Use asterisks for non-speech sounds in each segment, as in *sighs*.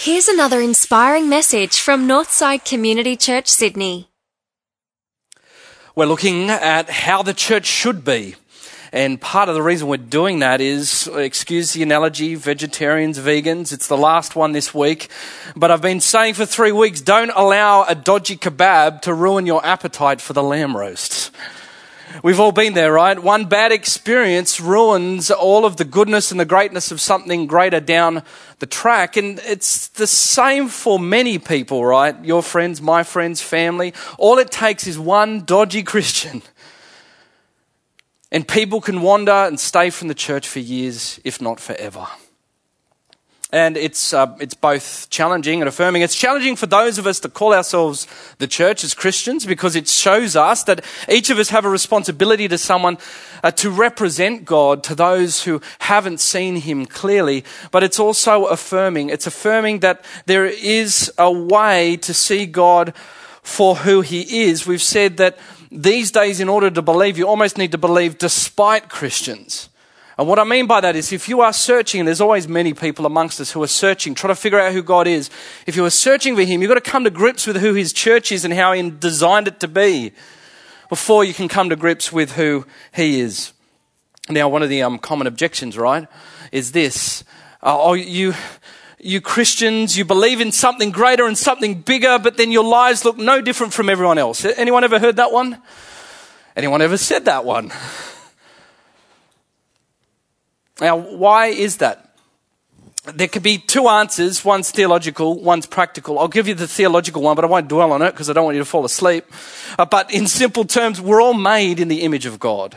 Here's another inspiring message from Northside Community Church, Sydney. We're looking at how the church should be. And part of the reason we're doing that is, excuse the analogy, vegetarians, vegans. It's the last one this week. But I've been saying for three weeks, don't allow a dodgy kebab to ruin your appetite for the lamb roast. We've all been there, right? One bad experience ruins all of the goodness and the greatness of something greater down the track. And it's the same for many people, right? Your friends, my friends, family. All it takes is one dodgy *laughs* Christian. And people can wander and stay from the church for years, if not forever. And it's, uh, it's both challenging and affirming. It's challenging for those of us that call ourselves the church as Christians because it shows us that each of us have a responsibility to someone uh, to represent God to those who haven't seen Him clearly. But it's also affirming. It's affirming that there is a way to see God for who He is. We've said that these days, in order to believe, you almost need to believe despite Christians. And what I mean by that is if you are searching, and there's always many people amongst us who are searching, trying to figure out who God is. If you are searching for Him, you've got to come to grips with who His church is and how He designed it to be before you can come to grips with who He is. Now, one of the um, common objections, right, is this. Uh, oh, you, you Christians, you believe in something greater and something bigger, but then your lives look no different from everyone else. Anyone ever heard that one? Anyone ever said that one? Now, why is that? There could be two answers. One's theological, one's practical. I'll give you the theological one, but I won't dwell on it because I don't want you to fall asleep. Uh, but in simple terms, we're all made in the image of God.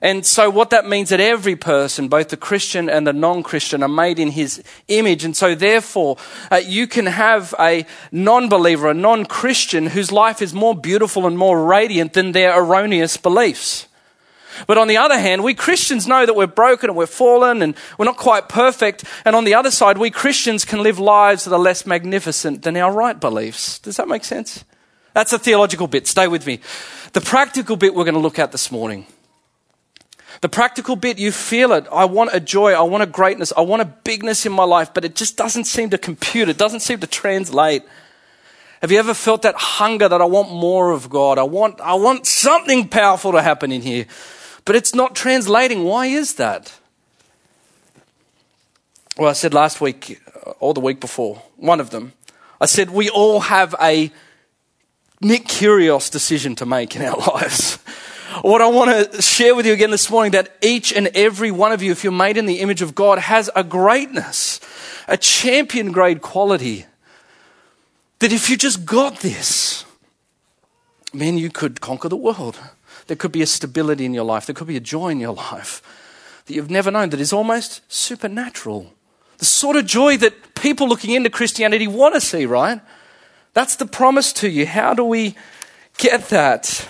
And so what that means is that every person, both the Christian and the non-Christian, are made in his image. And so therefore, uh, you can have a non-believer, a non-Christian whose life is more beautiful and more radiant than their erroneous beliefs. But on the other hand, we Christians know that we're broken and we're fallen and we're not quite perfect. And on the other side, we Christians can live lives that are less magnificent than our right beliefs. Does that make sense? That's the theological bit. Stay with me. The practical bit we're going to look at this morning. The practical bit, you feel it. I want a joy. I want a greatness. I want a bigness in my life, but it just doesn't seem to compute. It doesn't seem to translate. Have you ever felt that hunger that I want more of God? I want, I want something powerful to happen in here. But it's not translating. Why is that? Well, I said last week, uh, or the week before, one of them, I said we all have a Nick Kyrgios decision to make in our *laughs* lives. What I want to share with you again this morning that each and every one of you, if you're made in the image of God, has a greatness, a champion grade quality. That if you just got this, man, you could conquer the world. There could be a stability in your life. There could be a joy in your life that you've never known that is almost supernatural. The sort of joy that people looking into Christianity want to see, right? That's the promise to you. How do we get that?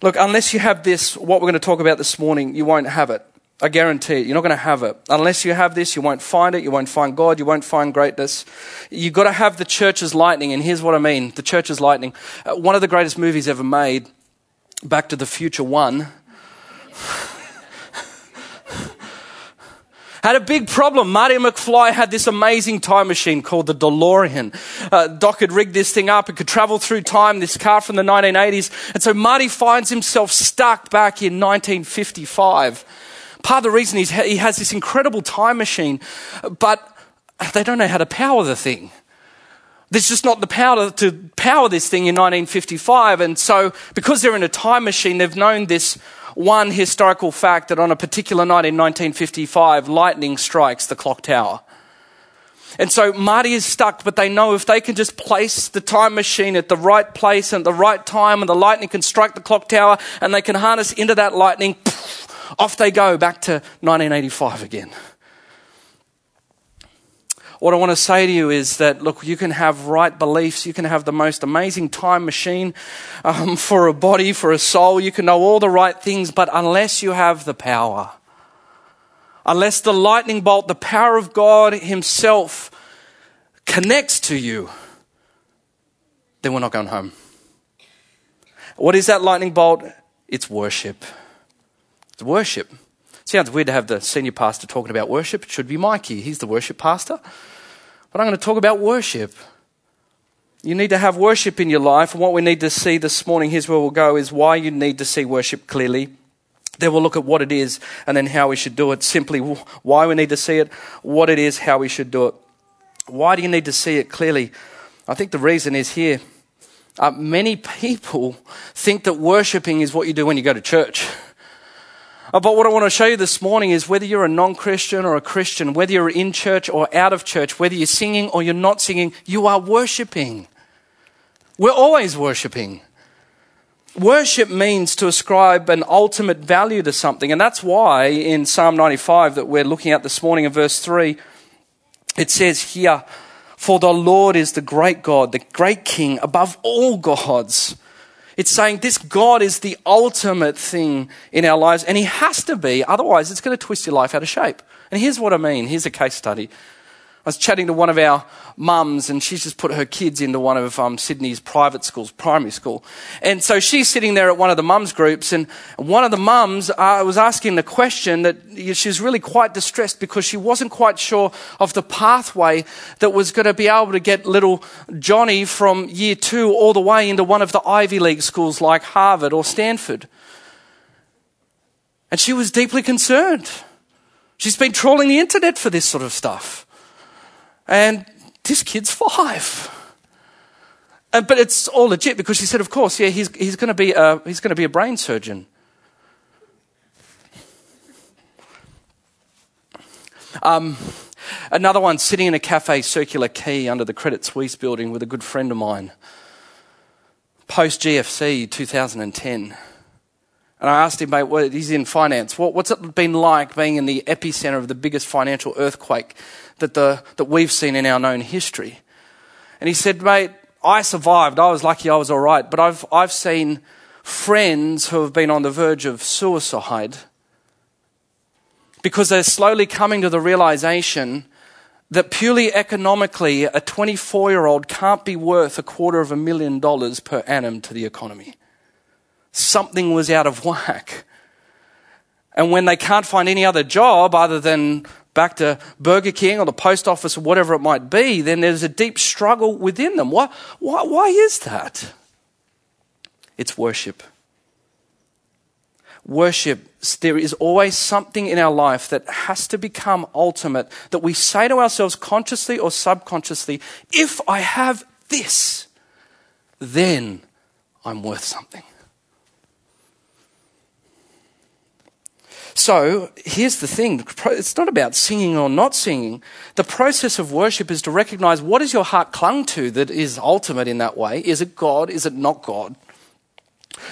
Look, unless you have this, what we're going to talk about this morning, you won't have it. I guarantee it. You're not going to have it. Unless you have this, you won't find it. You won't find God. You won't find greatness. You've got to have the church's lightning. And here's what I mean the church's lightning. Uh, one of the greatest movies ever made Back to the Future 1 had a big problem. Marty McFly had this amazing time machine called the DeLorean. Uh, Doc had rigged this thing up. It could travel through time, this car from the 1980s. And so Marty finds himself stuck back in 1955. Part of the reason is he has this incredible time machine, but they don't know how to power the thing. There's just not the power to power this thing in 1955. And so, because they're in a time machine, they've known this one historical fact that on a particular night in 1955, lightning strikes the clock tower. And so Marty is stuck, but they know if they can just place the time machine at the right place and at the right time, and the lightning can strike the clock tower, and they can harness into that lightning, off they go back to 1985 again. What I want to say to you is that, look, you can have right beliefs. You can have the most amazing time machine um, *laughs* for a body, for a soul. You can know all the right things, but unless you have the power, unless the lightning bolt, the power of God Himself connects to you, then we're not going home. What is that lightning bolt? It's worship. It's worship. Sounds weird to have the senior pastor talking about worship. It should be Mikey. He's the worship pastor. But I'm going to talk about worship. You need to have worship in your life. And what we need to see this morning, here's where we'll go, is why you need to see worship clearly. Then we'll look at what it is and then how we should do it. Simply why we need to see it, what it is, how we should do it. Why do you need to see it clearly? I think the reason is here. Uh, many people think that worshiping is what you do when you go to church. Uh, but what I want to show you this morning is whether you're a non Christian or a Christian, whether you're in church or out of church, whether you're singing or you're not singing, you are worshiping. We're always worshiping. Worship means to ascribe an ultimate value to something. And that's why in Psalm 95 that we're looking at this morning in verse 3, it says here, For the Lord is the great God, the great King above all gods. It's saying this God is the ultimate thing in our lives, and He has to be, otherwise, it's going to twist your life out of shape. And here's what I mean here's a case study. I was chatting to one of our mums, and she's just put her kids into one of um, Sydney's private schools, primary school. And so she's sitting there at one of the mums groups, and one of the mums uh, was asking the question that she was really quite distressed because she wasn't quite sure of the pathway that was going to be able to get little Johnny from year two all the way into one of the Ivy League schools like Harvard or Stanford. And she was deeply concerned. She's been trawling the internet for this sort of stuff. And this kid's five. And, but it's all legit because she said, of course, yeah, he's, he's going to be a, he's going to be a brain surgeon. Um, another one sitting in a cafe, Circular Quay, under the Credit Suisse building with a good friend of mine. Post GFC 2010. And I asked him, mate, he's in finance. What, what's it been like being in the epicenter of the biggest financial earthquake that, the, that we've seen in our known history? And he said, mate, I survived. I was lucky I was all right. But I've, I've seen friends who have been on the verge of suicide because they're slowly coming to the realization that purely economically, a 24 year old can't be worth a quarter of a million dollars per annum to the economy something was out of whack. And when they can't find any other job other than back to Burger King or the post office or whatever it might be, then there's a deep struggle within them. Why, why, why is that? It's worship. Worship, there is always something in our life that has to become ultimate, that we say to ourselves consciously or subconsciously, if I have this, then I'm worth something. So here's the thing it's not about singing or not singing. The process of worship is to recognize what is your heart clung to that is ultimate in that way. Is it God? Is it not God?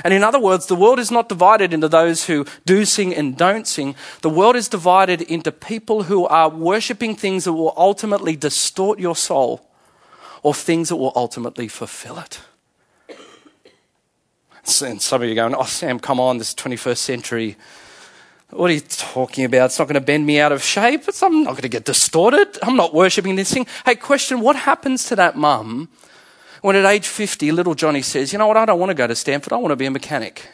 And in other words, the world is not divided into those who do sing and don't sing. The world is divided into people who are worshipping things that will ultimately distort your soul or things that will ultimately fulfill it. And some of you are going, oh, Sam, come on, this 21st century what are you talking about? It's not going to bend me out of shape. It's, I'm not going to get distorted. I'm not worshipping this thing. Hey, question what happens to that mum when at age 50 little Johnny says, You know what? I don't want to go to Stanford. I want to be a mechanic.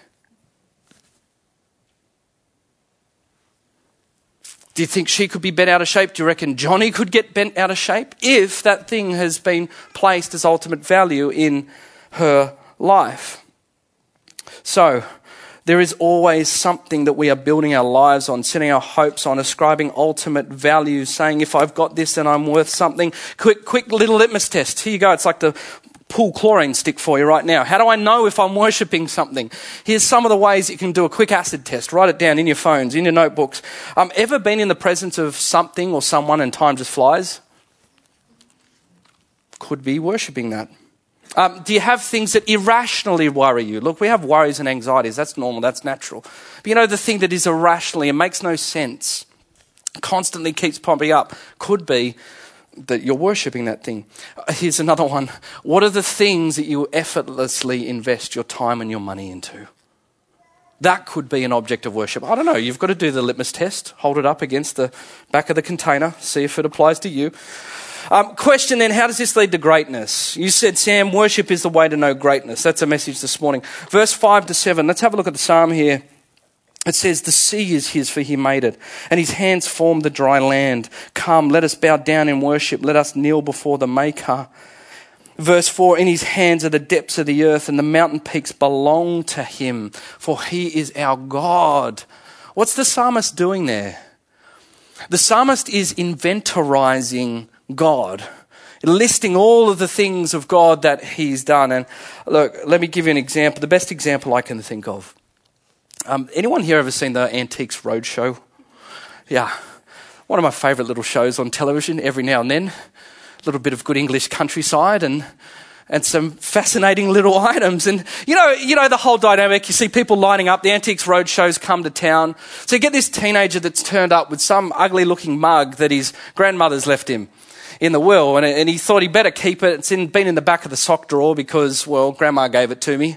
Do you think she could be bent out of shape? Do you reckon Johnny could get bent out of shape if that thing has been placed as ultimate value in her life? So, there is always something that we are building our lives on, setting our hopes on, ascribing ultimate value, saying, if I've got this, then I'm worth something. Quick, quick little litmus test. Here you go. It's like the pool chlorine stick for you right now. How do I know if I'm worshipping something? Here's some of the ways you can do a quick acid test. Write it down in your phones, in your notebooks. Um, ever been in the presence of something or someone and time just flies? Could be worshipping that. Um, do you have things that irrationally worry you? Look, we have worries and anxieties. That's normal. That's natural. But you know, the thing that is irrationally and makes no sense, constantly keeps popping up, could be that you're worshipping that thing. Uh, here's another one. What are the things that you effortlessly invest your time and your money into? That could be an object of worship. I don't know. You've got to do the litmus test, hold it up against the back of the container, see if it applies to you. Um, question then, how does this lead to greatness? You said, Sam, worship is the way to know greatness. That's a message this morning. Verse 5 to 7. Let's have a look at the psalm here. It says, The sea is his, for he made it, and his hands formed the dry land. Come, let us bow down in worship. Let us kneel before the Maker. Verse 4 In his hands are the depths of the earth, and the mountain peaks belong to him, for he is our God. What's the psalmist doing there? The psalmist is inventorizing God, listing all of the things of God that he's done. And look, let me give you an example, the best example I can think of. Um, anyone here ever seen the Antiques Roadshow? Yeah. One of my favourite little shows on television every now and then. A little bit of good English countryside and and some fascinating little *laughs* items. And you know, you know the whole dynamic. You see people lining up. The Antiques Roadshows come to town. So you get this teenager that's turned up with some ugly looking mug that his grandmother's left him in the will, and, and he thought he better keep it. It's in, been in the back of the sock drawer because, well, grandma gave it to me.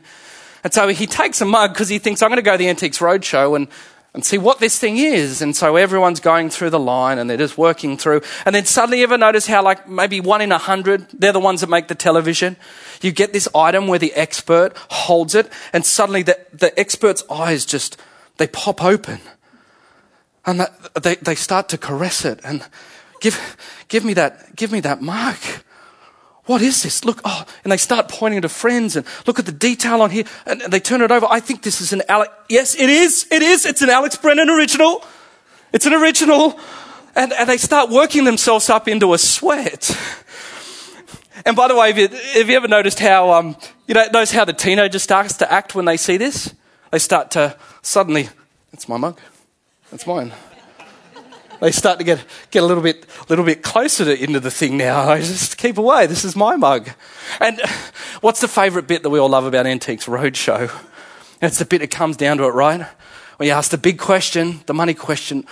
And so he takes a mug because he thinks, I'm going to go to the Antiques Roadshow and, and see what this thing is. And so everyone's going through the line and they're just working through. And then suddenly, you ever notice how, like, maybe one in a hundred, they're the ones that make the television? You get this item where the expert holds it, and suddenly the, the expert's eyes just, they pop open. And they, they start to caress it and give, give me that, give me that mug. What is this? Look, oh, and they start pointing to friends and look at the detail on here and they turn it over. I think this is an Alex. Yes, it is. It is. It's an Alex Brennan original. It's an original. And, and they start working themselves up into a sweat. And by the way, have you, have you ever noticed how, um, you know, notice how the teenager starts to act when they see this? They start to suddenly, it's my mug. That's mine they start to get, get a little bit, little bit closer to, into the thing now. *laughs* I just keep away. This is my mug. And what's the favourite bit that we all love about Antiques Roadshow? It's the bit that comes down to it, right? When you ask the big question, the money question,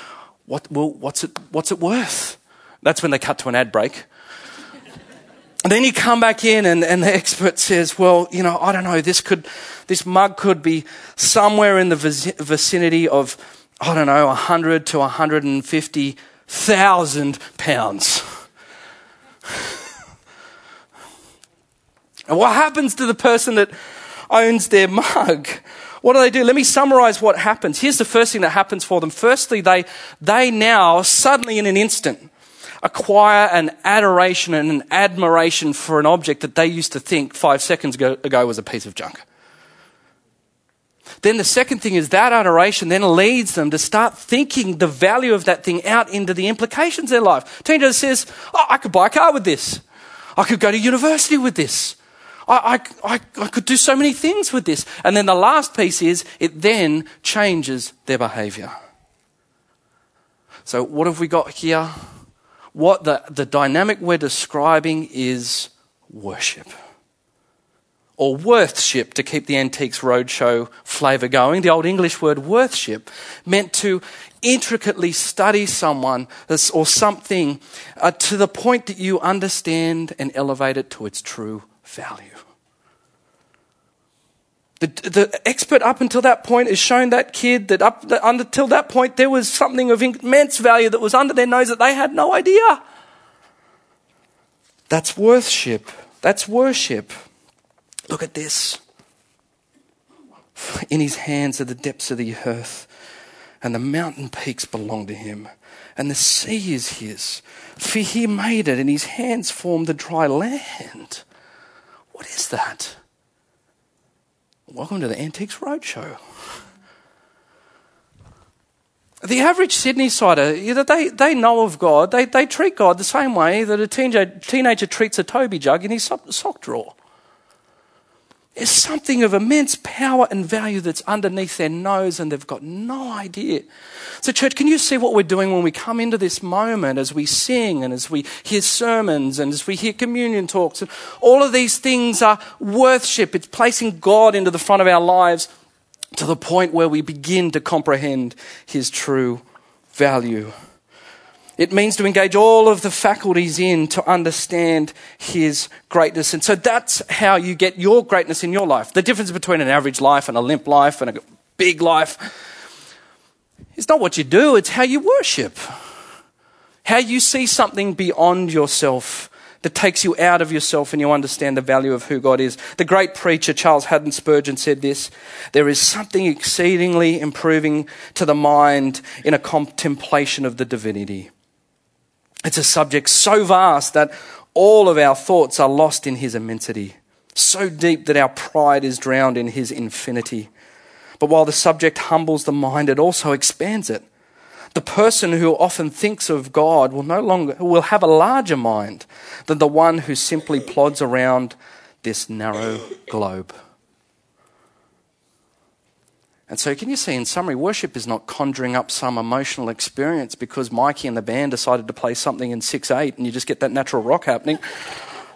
what, well, what's, it, what's it worth? That's when they cut to an ad break. And *laughs* then you come back in and, and the expert says, well, you know, I don't know, this could, this mug could be somewhere in the vicinity of I don't know, 100 to 150,000 pounds. and what happens to the person that owns their mug? What do they do? Let me summarize what happens. Here's the first thing that happens for them. Firstly, they, they now, suddenly in an instant, acquire an adoration and an admiration for an object that they used to think five seconds ago, ago was a piece of junk. Then the second thing is that adoration then leads them to start thinking the value of that thing out into the implications of their life. Teenager says, oh, I could buy a car with this. I could go to university with this. I, I, I, I could do so many things with this. And then the last piece is it then changes their behavior. So what have we got here? What the, the dynamic we're describing is worship or worthship to keep the Antiques Roadshow flavour going. The Old English word worthship meant to intricately study someone or something uh, to the point that you understand and elevate it to its true value. The, the expert up until that point has shown that kid that up that until that point there was something of immense value that was under their nose that they had no idea. That's worship. That's worship. Look at this. In his hands are the depths of the earth, and the mountain peaks belong to him, and the sea is his. For he made it, and his hands formed the dry land. What is that? Welcome to the Antiques Roadshow. The average Sydney sider, they, they know of God. They, they treat God the same way that a teenager, teenager treats a Toby jug in his sock drawer. There's something of immense power and value that's underneath their nose, and they've got no idea. So, church, can you see what we're doing when we come into this moment as we sing and as we hear sermons and as we hear communion talks? And all of these things are worship. It's placing God into the front of our lives to the point where we begin to comprehend His true value. It means to engage all of the faculties in to understand His greatness. And so that's how you get your greatness in your life. The difference between an average life and a limp life and a big life is not what you do, it's how you worship. How you see something beyond yourself that takes you out of yourself and you understand the value of who God is. The great preacher Charles Haddon Spurgeon said this There is something exceedingly improving to the mind in a contemplation of the divinity. It's a subject so vast that all of our thoughts are lost in his immensity, so deep that our pride is drowned in his infinity. But while the subject humbles the mind, it also expands it. The person who often thinks of God will no longer will have a larger mind than the one who simply plods around this narrow globe. And so, can you see, in summary, worship is not conjuring up some emotional experience because Mikey and the band decided to play something in 6 8 and you just get that natural rock happening.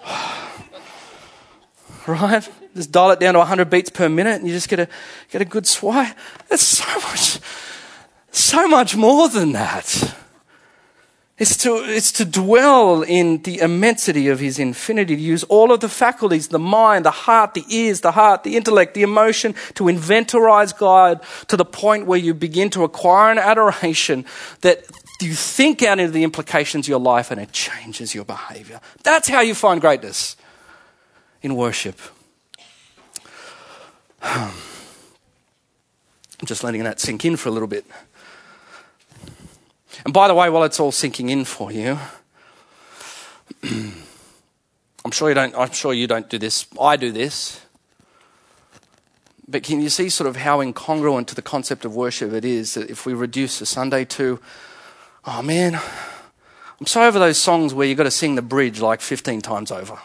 *sighs* right? Just dial it down to 100 beats per minute and you just get a, get a good sway. There's so much, so much more than that. It's to, it's to dwell in the immensity of his infinity, to use all of the faculties, the mind, the heart, the ears, the heart, the intellect, the emotion, to inventorize God to the point where you begin to acquire an adoration that you think out into the implications of your life and it changes your behavior. That's how you find greatness in worship. *sighs* I'm just letting that sink in for a little bit. And by the way, while it's all sinking in for you, *clears throat* I'm sure you don't I'm sure you don't do this. I do this. But can you see sort of how incongruent to the concept of worship it is that if we reduce a Sunday to, oh man, I'm so over those songs where you've got to sing the bridge like 15 times over.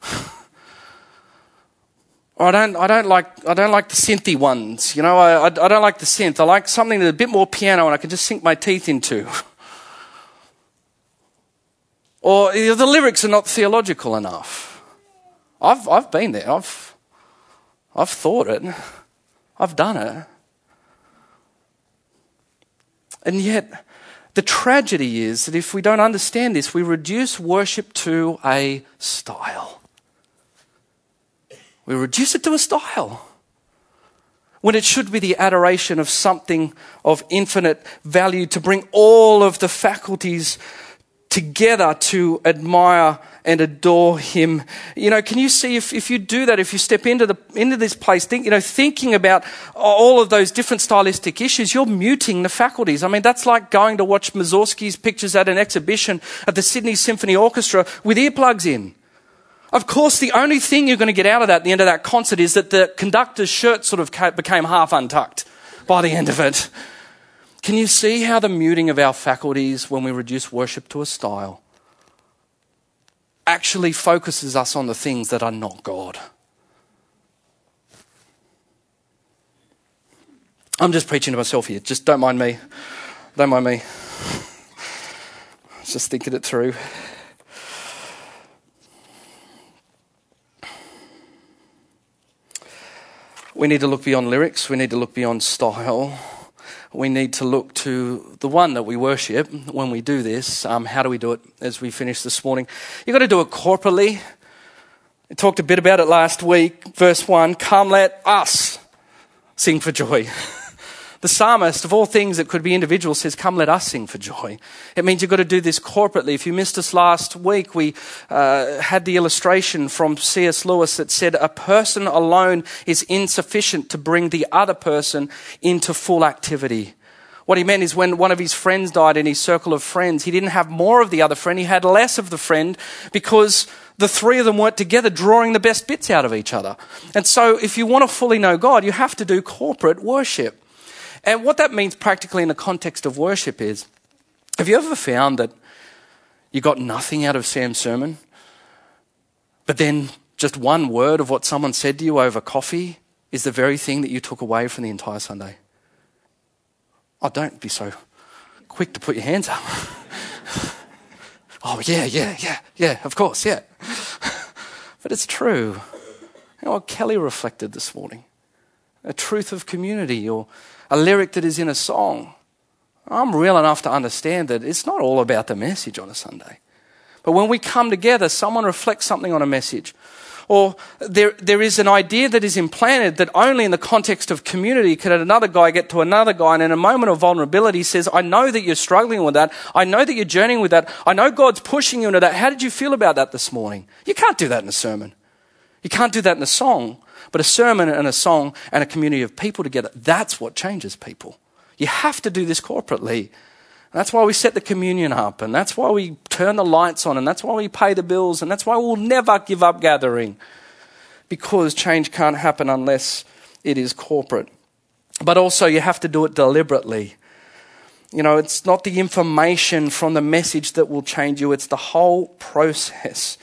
*laughs* Or I don't, I don't like, I don't like the synthy ones. You know, I, I, don't like the synth. I like something that's a bit more piano and I can just sink my teeth into. *laughs* Or the lyrics are not theological enough. I've, I've been there. I've, I've thought it. I've done it. And yet, the tragedy is that if we don't understand this, we reduce worship to a style. We reduce it to a style when it should be the adoration of something of infinite value to bring all of the faculties together to admire and adore him. You know, can you see if, if you do that, if you step into the into this place, think, you know, thinking about all of those different stylistic issues, you're muting the faculties. I mean, that's like going to watch Mussorgsky's pictures at an exhibition at the Sydney Symphony Orchestra with earplugs in. Of course, the only thing you're going to get out of that at the end of that concert is that the conductor's shirt sort of became half untucked by the end of it. Can you see how the muting of our faculties when we reduce worship to a style actually focuses us on the things that are not God? I'm just preaching to myself here. Just don't mind me. Don't mind me. *laughs* Just thinking it through. We need to look beyond lyrics. We need to look beyond style. We need to look to the one that we worship when we do this. Um, how do we do it as we finish this morning? You've got to do it corporately. I talked a bit about it last week. Verse 1 Come, let us sing for joy. *laughs* The psalmist, of all things that could be individual, says, Come, let us sing for joy. It means you've got to do this corporately. If you missed us last week, we uh, had the illustration from C.S. Lewis that said, A person alone is insufficient to bring the other person into full activity. What he meant is when one of his friends died in his circle of friends, he didn't have more of the other friend, he had less of the friend because the three of them weren't together drawing the best bits out of each other. And so if you want to fully know God, you have to do corporate worship. And what that means practically in the context of worship is have you ever found that you got nothing out of Sam's sermon, but then just one word of what someone said to you over coffee is the very thing that you took away from the entire Sunday? Oh, don't be so quick to put your hands up. *laughs* oh, yeah, yeah, yeah, yeah, of course, yeah. *laughs* but it's true. You know what Kelly reflected this morning? A truth of community or a lyric that is in a song. I'm real enough to understand that it's not all about the message on a Sunday. But when we come together, someone reflects something on a message, Or there, there is an idea that is implanted that only in the context of community can another guy get to another guy and in a moment of vulnerability says, I know that you're struggling with that. I know that you're journeying with that. I know God's pushing you into that. How did you feel about that this morning? You can't do that in a sermon. You can't do that in a song. But a sermon and a song and a community of people together, that's what changes people. You have to do this corporately. That's why we set the communion up, and that's why we turn the lights on, and that's why we pay the bills, and that's why we'll never give up gathering. Because change can't happen unless it is corporate. But also, you have to do it deliberately. You know, it's not the information from the message that will change you, it's the whole process.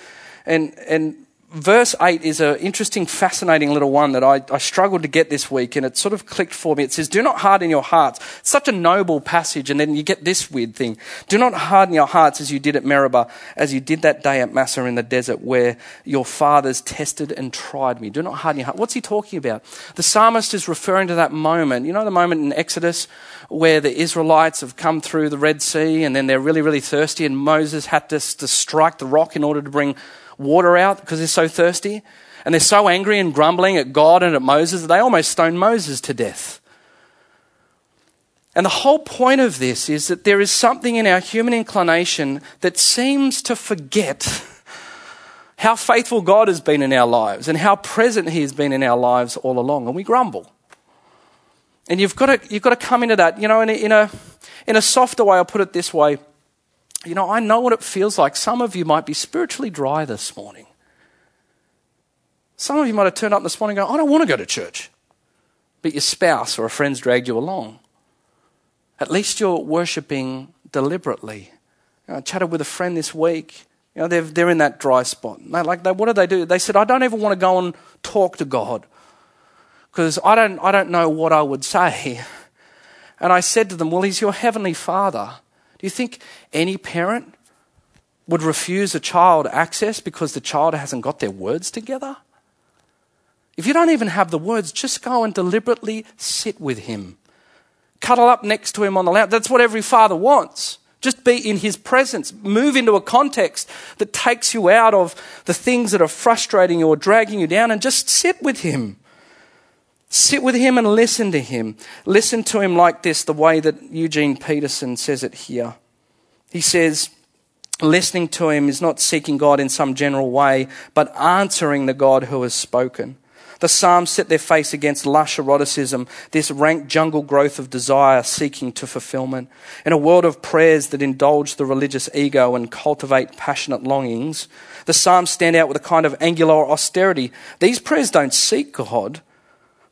And, and verse 8 is an interesting, fascinating little one that I, I, struggled to get this week, and it sort of clicked for me. It says, Do not harden your hearts. Such a noble passage, and then you get this weird thing. Do not harden your hearts as you did at Meribah, as you did that day at Massah in the desert, where your fathers tested and tried me. Do not harden your heart. What's he talking about? The psalmist is referring to that moment. You know the moment in Exodus where the Israelites have come through the Red Sea, and then they're really, really thirsty, and Moses had to, to strike the rock in order to bring water out because they're so thirsty. And they're so angry and grumbling at God and at Moses that they almost stone Moses to death. And the whole point of this is that there is something in our human inclination that seems to forget how faithful God has been in our lives and how present He has been in our lives all along, and we grumble. And you've got to, you've got to come into that, you know, in a, in a, in a softer way, I'll put it this way. You know, I know what it feels like. Some of you might be spiritually dry this morning. Some of you might have turned up this morning and go, I don't want to go to church. But your spouse or a friend's dragged you along. At least you're worshipping deliberately. You know, I chatted with a friend this week. You know, they're, they're in that dry spot. They, like, they, what do they do? They said, I don't even want to go and talk to God because I don't, I don't know what I would say. And I said to them, Well, He's your heavenly Father. Do you think any parent would refuse a child access because the child hasn't got their words together? If you don't even have the words, just go and deliberately sit with him. Cuddle up next to him on the lounge. That's what every father wants. Just be in his presence. Move into a context that takes you out of the things that are frustrating you or dragging you down and just sit with him. Sit with him and listen to him. Listen to him like this, the way that Eugene Peterson says it here. He says, listening to him is not seeking God in some general way, but answering the God who has spoken. The Psalms set their face against lush eroticism, this rank jungle growth of desire seeking to fulfillment. In a world of prayers that indulge the religious ego and cultivate passionate longings, the Psalms stand out with a kind of angular austerity. These prayers don't seek God,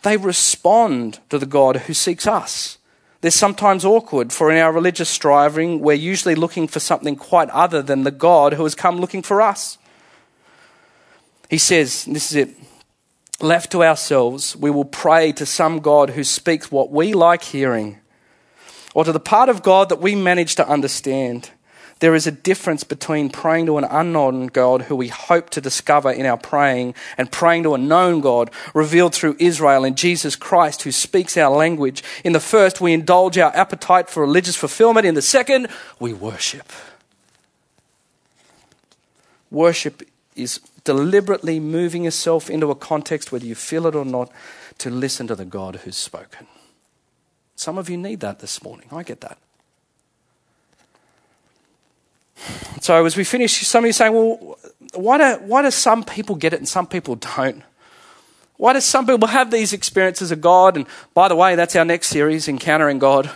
they respond to the God who seeks us. They're sometimes awkward, for in our religious striving, we're usually looking for something quite other than the God who has come looking for us. He says, this is it, left to ourselves, we will pray to some God who speaks what we like hearing, or to the part of God that we manage to understand. There is a difference between praying to an unknown God who we hope to discover in our praying and praying to a known God revealed through Israel and Jesus Christ who speaks our language. In the first, we indulge our appetite for religious fulfillment. In the second, we worship. Worship is deliberately moving yourself into a context, whether you feel it or not, to listen to the God who's spoken. Some of you need that this morning. I get that. So as we finish, some of you saying, well, why do, why do some people get it and some people don't? Why do some people *laughs* have these experiences of God? And by the way, that's our next series, Encountering God.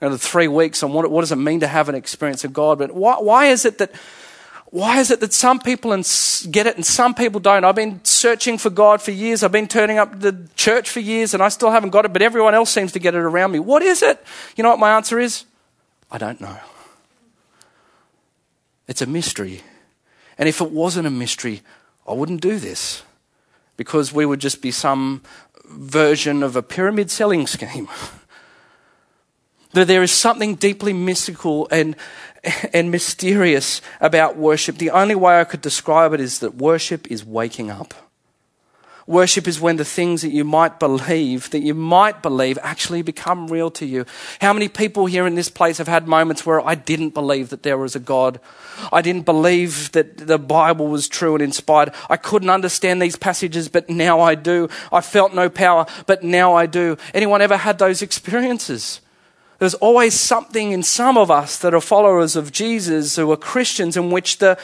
You know, three weeks on what, what does it mean to have an experience of God. But why, why is it that why is it that some people get it and some people don't? I've been searching for God for years. I've been turning up the church for years and I still haven't got it, but everyone else seems to get it around me. What is it? You know what my answer is? I don't know. It's a mystery. And if it wasn't a mystery, I wouldn't do this because we would just be some version of a pyramid selling scheme. *laughs* that there is something deeply mystical and, *laughs* and mysterious about worship. The only way I could describe it is that worship is waking up. Worship is when the things that you might believe, that you might believe, actually become real to you. How many people here in this place have had moments where I didn't believe that there was a God? I didn't believe that the Bible was true and inspired. I couldn't understand these passages, but now I do. I felt no power, but now I do. Anyone ever had those experiences? There's always something in some of us that are followers of Jesus who are Christians in which the,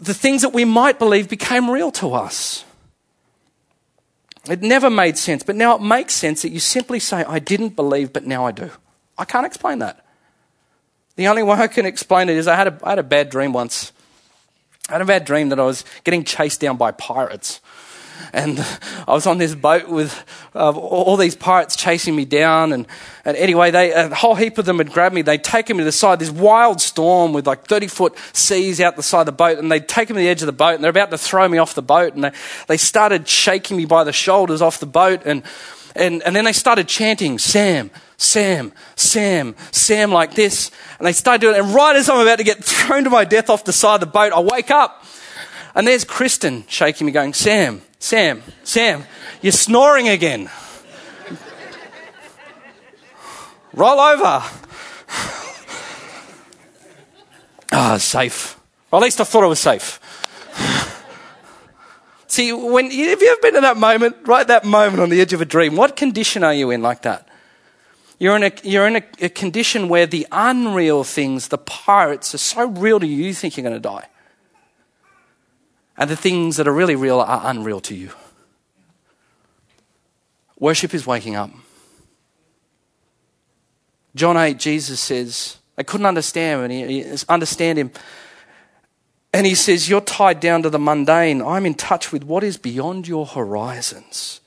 the things that we might believe became real to us. It never made sense, but now it makes sense that you simply say, I didn't believe, but now I do. I can't explain that. The only way I can explain it is I had a, I had a bad dream once. I had a bad dream that I was getting chased down by pirates and I was on this boat with uh, all these pirates chasing me down. And, and anyway, they, a whole heap of them had grabbed me. They'd taken me to the side, this wild storm with like 30 foot seas out the side of the boat. And they'd taken me to the edge of the boat and they're about to throw me off the boat. And they, they started shaking me by the shoulders off the boat. And, and, and then they started chanting, Sam, Sam, Sam, Sam, like this. And they started doing it. And right as I'm about to get *laughs* thrown to my death off the side of the boat, I wake up. And there's Kristen shaking me, going, Sam, Sam, Sam, you're snoring again. Roll over. Ah, oh, safe. Or at least I thought it was safe. See, when have you ever been in that moment, right? That moment on the edge of a dream. What condition are you in like that? You're in a you're in a, a condition where the unreal things, the pirates, are so real to you, you think you're going to die and the things that are really real are unreal to you. Worship is waking up. John 8, Jesus says, I couldn't understand and he, understand him. And he says, You're tied down to the mundane. I'm in touch with what is beyond your horizons.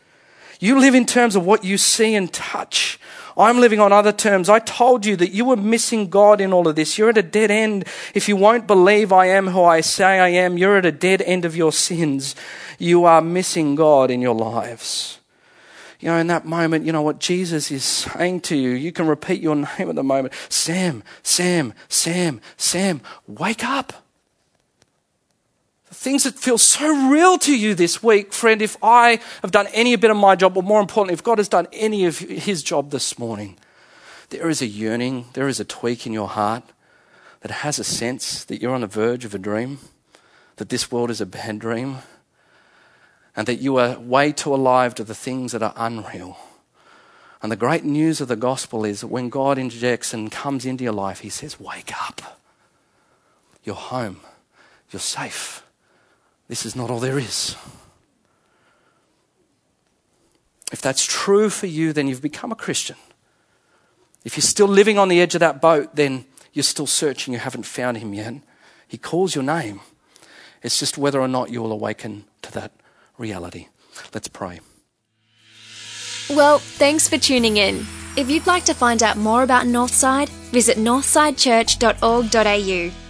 You live in terms of what you see and touch. I'm living on other terms. I told you that you were missing God in all of this. You're at a dead end. If you won't believe I am who I say I am, you're at a dead end of your sins. You are missing God in your lives. You know, in that moment, you know what Jesus is saying to you. You can repeat your name at the moment Sam, Sam, Sam, Sam, wake up things that feel so real to you this week, friend, if I have done any bit of my job, or more importantly, if God has done any of his job this morning, there is a yearning, there is a tweak in your heart that has a sense that you're on the verge of a dream, that this world is a bad dream, and that you are way too alive to the things that are unreal. And the great news of the gospel is that when God interjects and comes into your life, He says, Wake up. You're home. You're safe. This is not all there is. If that's true for you, then you've become a Christian. If you're still living on the edge of that boat, then you're still searching, you haven't found him yet. He calls your name. It's just whether or not you will awaken to that reality. Let's pray. Well, thanks for tuning in. If you'd like to find out more about Northside, visit northsidechurch.org.au.